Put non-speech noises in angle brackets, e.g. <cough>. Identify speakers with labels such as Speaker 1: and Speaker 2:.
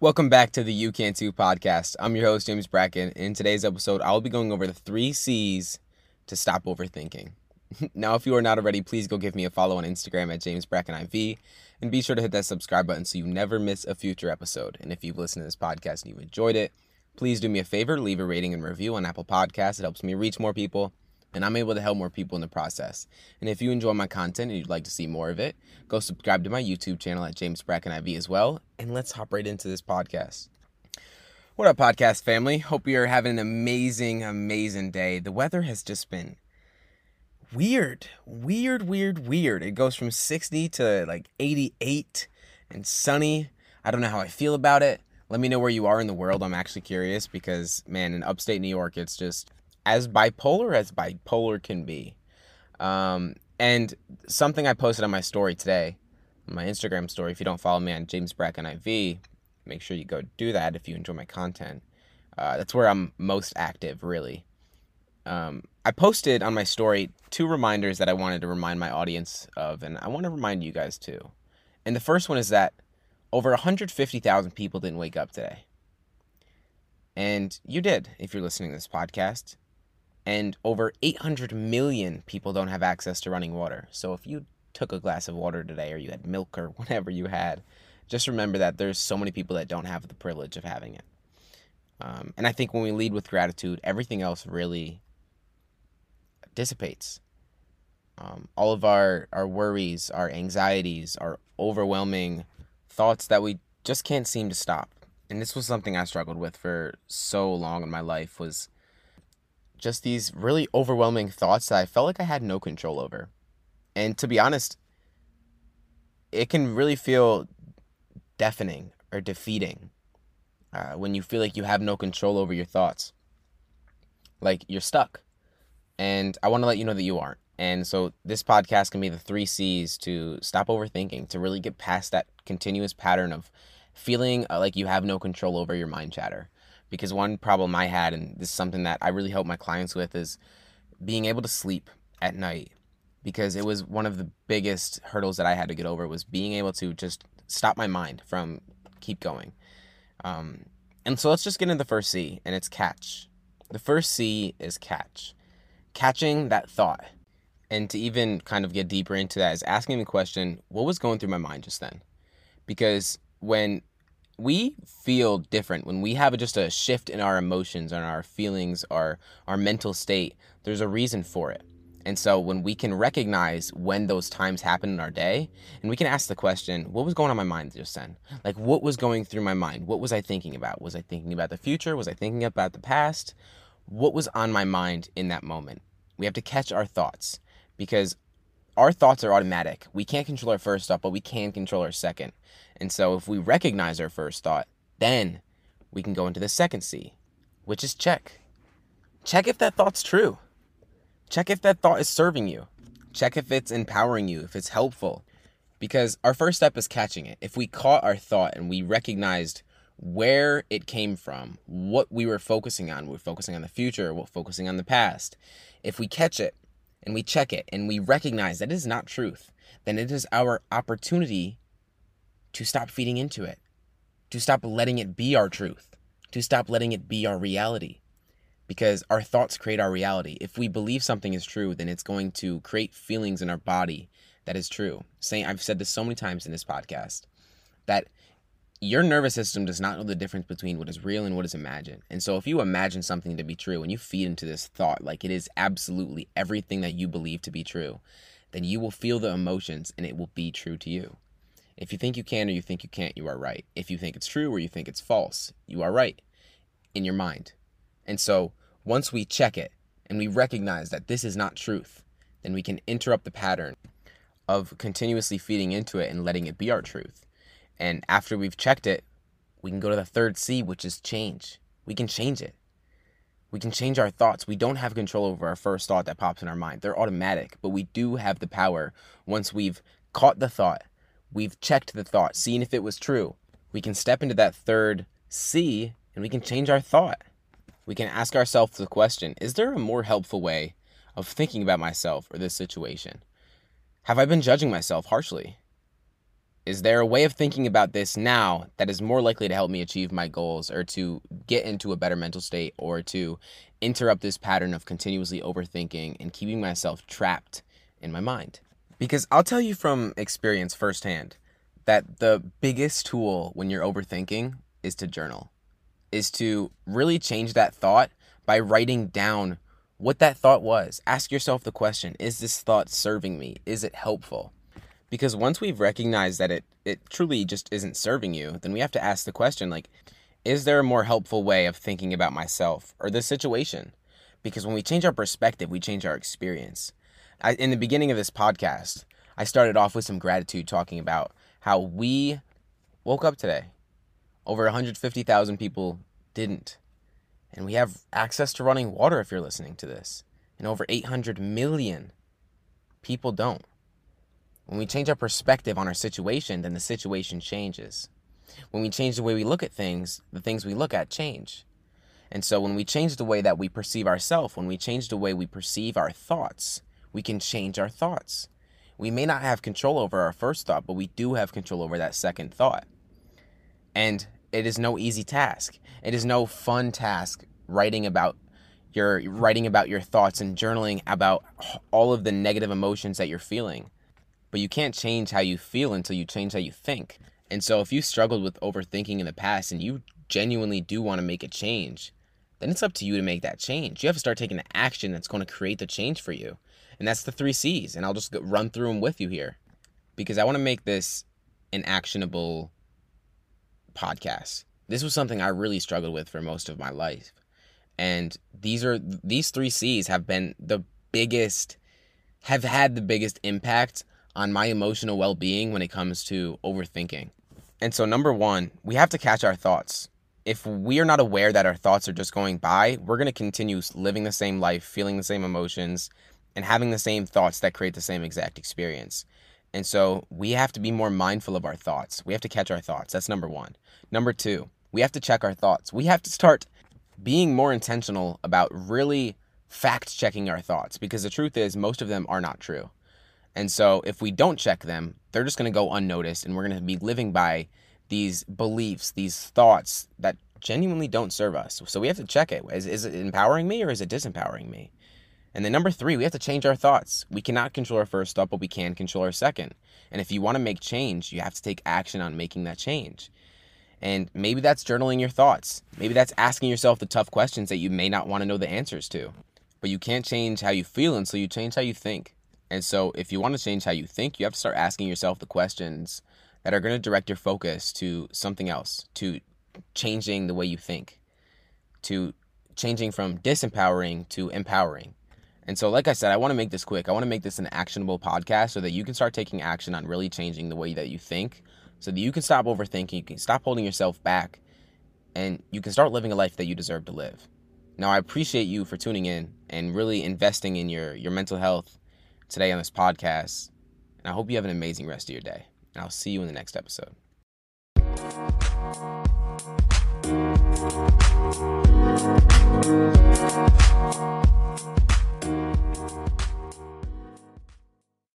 Speaker 1: Welcome back to the You Can Too podcast. I'm your host, James Bracken. In today's episode, I'll be going over the three C's to stop overthinking. <laughs> now, if you are not already, please go give me a follow on Instagram at James Bracken IV, and be sure to hit that subscribe button so you never miss a future episode. And if you've listened to this podcast and you've enjoyed it, please do me a favor, leave a rating and review on Apple Podcasts. It helps me reach more people and I'm able to help more people in the process. And if you enjoy my content and you'd like to see more of it, go subscribe to my YouTube channel at James Bracken IV as well, and let's hop right into this podcast. What up, podcast family? Hope you're having an amazing, amazing day. The weather has just been weird, weird, weird, weird. It goes from 60 to like 88 and sunny. I don't know how I feel about it. Let me know where you are in the world. I'm actually curious because, man, in upstate New York, it's just as bipolar as bipolar can be. Um, and something I posted on my story today, my Instagram story. If you don't follow me on James Bracken IV, make sure you go do that if you enjoy my content. Uh, that's where I'm most active, really. Um, I posted on my story two reminders that I wanted to remind my audience of, and I want to remind you guys too. And the first one is that over 150,000 people didn't wake up today. And you did if you're listening to this podcast and over 800 million people don't have access to running water. So if you took a glass of water today or you had milk or <laughs> whatever you had, just remember that there's so many people that don't have the privilege of having it. Um, and I think when we lead with gratitude, everything else really dissipates. Um, all of our, our worries, our anxieties, our overwhelming thoughts that we just can't seem to stop. And this was something I struggled with for so long in my life was just these really overwhelming thoughts that I felt like I had no control over. And to be honest, it can really feel deafening or defeating uh, when you feel like you have no control over your thoughts. Like you're stuck. And I want to let you know that you aren't. And so this podcast can be the three C's to stop overthinking, to really get past that continuous pattern of feeling uh, like you have no control over your mind chatter because one problem I had, and this is something that I really help my clients with, is being able to sleep at night because it was one of the biggest hurdles that I had to get over was being able to just stop my mind from keep going. Um, and so let's just get into the first C, and it's catch. The first C is catch. Catching that thought. And to even kind of get deeper into that is asking the question, what was going through my mind just then? Because when we feel different. When we have just a shift in our emotions and our feelings our our mental state there's a reason for it. And so when we can recognize when those times happen in our day and we can ask the question what was going on my mind just then? Like what was going through my mind? What was i thinking about? Was i thinking about the future? Was i thinking about the past? What was on my mind in that moment? We have to catch our thoughts because our thoughts are automatic. We can't control our first thought, but we can control our second. And so if we recognize our first thought, then we can go into the second C, which is check. Check if that thought's true. Check if that thought is serving you. Check if it's empowering you, if it's helpful. Because our first step is catching it. If we caught our thought and we recognized where it came from, what we were focusing on, we're focusing on the future, we're focusing on the past. If we catch it and we check it and we recognize that it is not truth, then it is our opportunity to stop feeding into it, to stop letting it be our truth, to stop letting it be our reality. Because our thoughts create our reality. If we believe something is true, then it's going to create feelings in our body that is true. Saying I've said this so many times in this podcast that your nervous system does not know the difference between what is real and what is imagined. And so if you imagine something to be true and you feed into this thought like it is absolutely everything that you believe to be true, then you will feel the emotions and it will be true to you. If you think you can or you think you can't, you are right. If you think it's true or you think it's false, you are right in your mind. And so once we check it and we recognize that this is not truth, then we can interrupt the pattern of continuously feeding into it and letting it be our truth. And after we've checked it, we can go to the third C, which is change. We can change it. We can change our thoughts. We don't have control over our first thought that pops in our mind. They're automatic, but we do have the power once we've caught the thought, we've checked the thought, seen if it was true. We can step into that third C and we can change our thought. We can ask ourselves the question Is there a more helpful way of thinking about myself or this situation? Have I been judging myself harshly? Is there a way of thinking about this now that is more likely to help me achieve my goals or to get into a better mental state or to interrupt this pattern of continuously overthinking and keeping myself trapped in my mind? Because I'll tell you from experience firsthand that the biggest tool when you're overthinking is to journal, is to really change that thought by writing down what that thought was. Ask yourself the question Is this thought serving me? Is it helpful? Because once we've recognized that it, it truly just isn't serving you, then we have to ask the question like, is there a more helpful way of thinking about myself or this situation? Because when we change our perspective, we change our experience. I, in the beginning of this podcast, I started off with some gratitude talking about how we woke up today. Over 150,000 people didn't. And we have access to running water if you're listening to this. And over 800 million people don't. When we change our perspective on our situation, then the situation changes. When we change the way we look at things, the things we look at change. And so when we change the way that we perceive ourselves, when we change the way we perceive our thoughts, we can change our thoughts. We may not have control over our first thought, but we do have control over that second thought. And it is no easy task. It is no fun task writing about your writing about your thoughts and journaling about all of the negative emotions that you're feeling but you can't change how you feel until you change how you think. And so if you struggled with overthinking in the past and you genuinely do want to make a change, then it's up to you to make that change. You have to start taking the action that's going to create the change for you. And that's the three C's. And I'll just run through them with you here because I want to make this an actionable podcast. This was something I really struggled with for most of my life. And these are these three C's have been the biggest have had the biggest impact on my emotional well being when it comes to overthinking. And so, number one, we have to catch our thoughts. If we are not aware that our thoughts are just going by, we're going to continue living the same life, feeling the same emotions, and having the same thoughts that create the same exact experience. And so, we have to be more mindful of our thoughts. We have to catch our thoughts. That's number one. Number two, we have to check our thoughts. We have to start being more intentional about really fact checking our thoughts because the truth is, most of them are not true. And so if we don't check them, they're just going to go unnoticed and we're going to be living by these beliefs, these thoughts that genuinely don't serve us. So we have to check it. Is, is it empowering me or is it disempowering me? And then number three, we have to change our thoughts. We cannot control our first thought, but we can control our second. And if you want to make change, you have to take action on making that change. And maybe that's journaling your thoughts. Maybe that's asking yourself the tough questions that you may not want to know the answers to. But you can't change how you feel until you change how you think. And so, if you want to change how you think, you have to start asking yourself the questions that are going to direct your focus to something else, to changing the way you think, to changing from disempowering to empowering. And so, like I said, I want to make this quick. I want to make this an actionable podcast so that you can start taking action on really changing the way that you think, so that you can stop overthinking, you can stop holding yourself back, and you can start living a life that you deserve to live. Now, I appreciate you for tuning in and really investing in your, your mental health today on this podcast. And I hope you have an amazing rest of your day. And I'll see you in the next episode.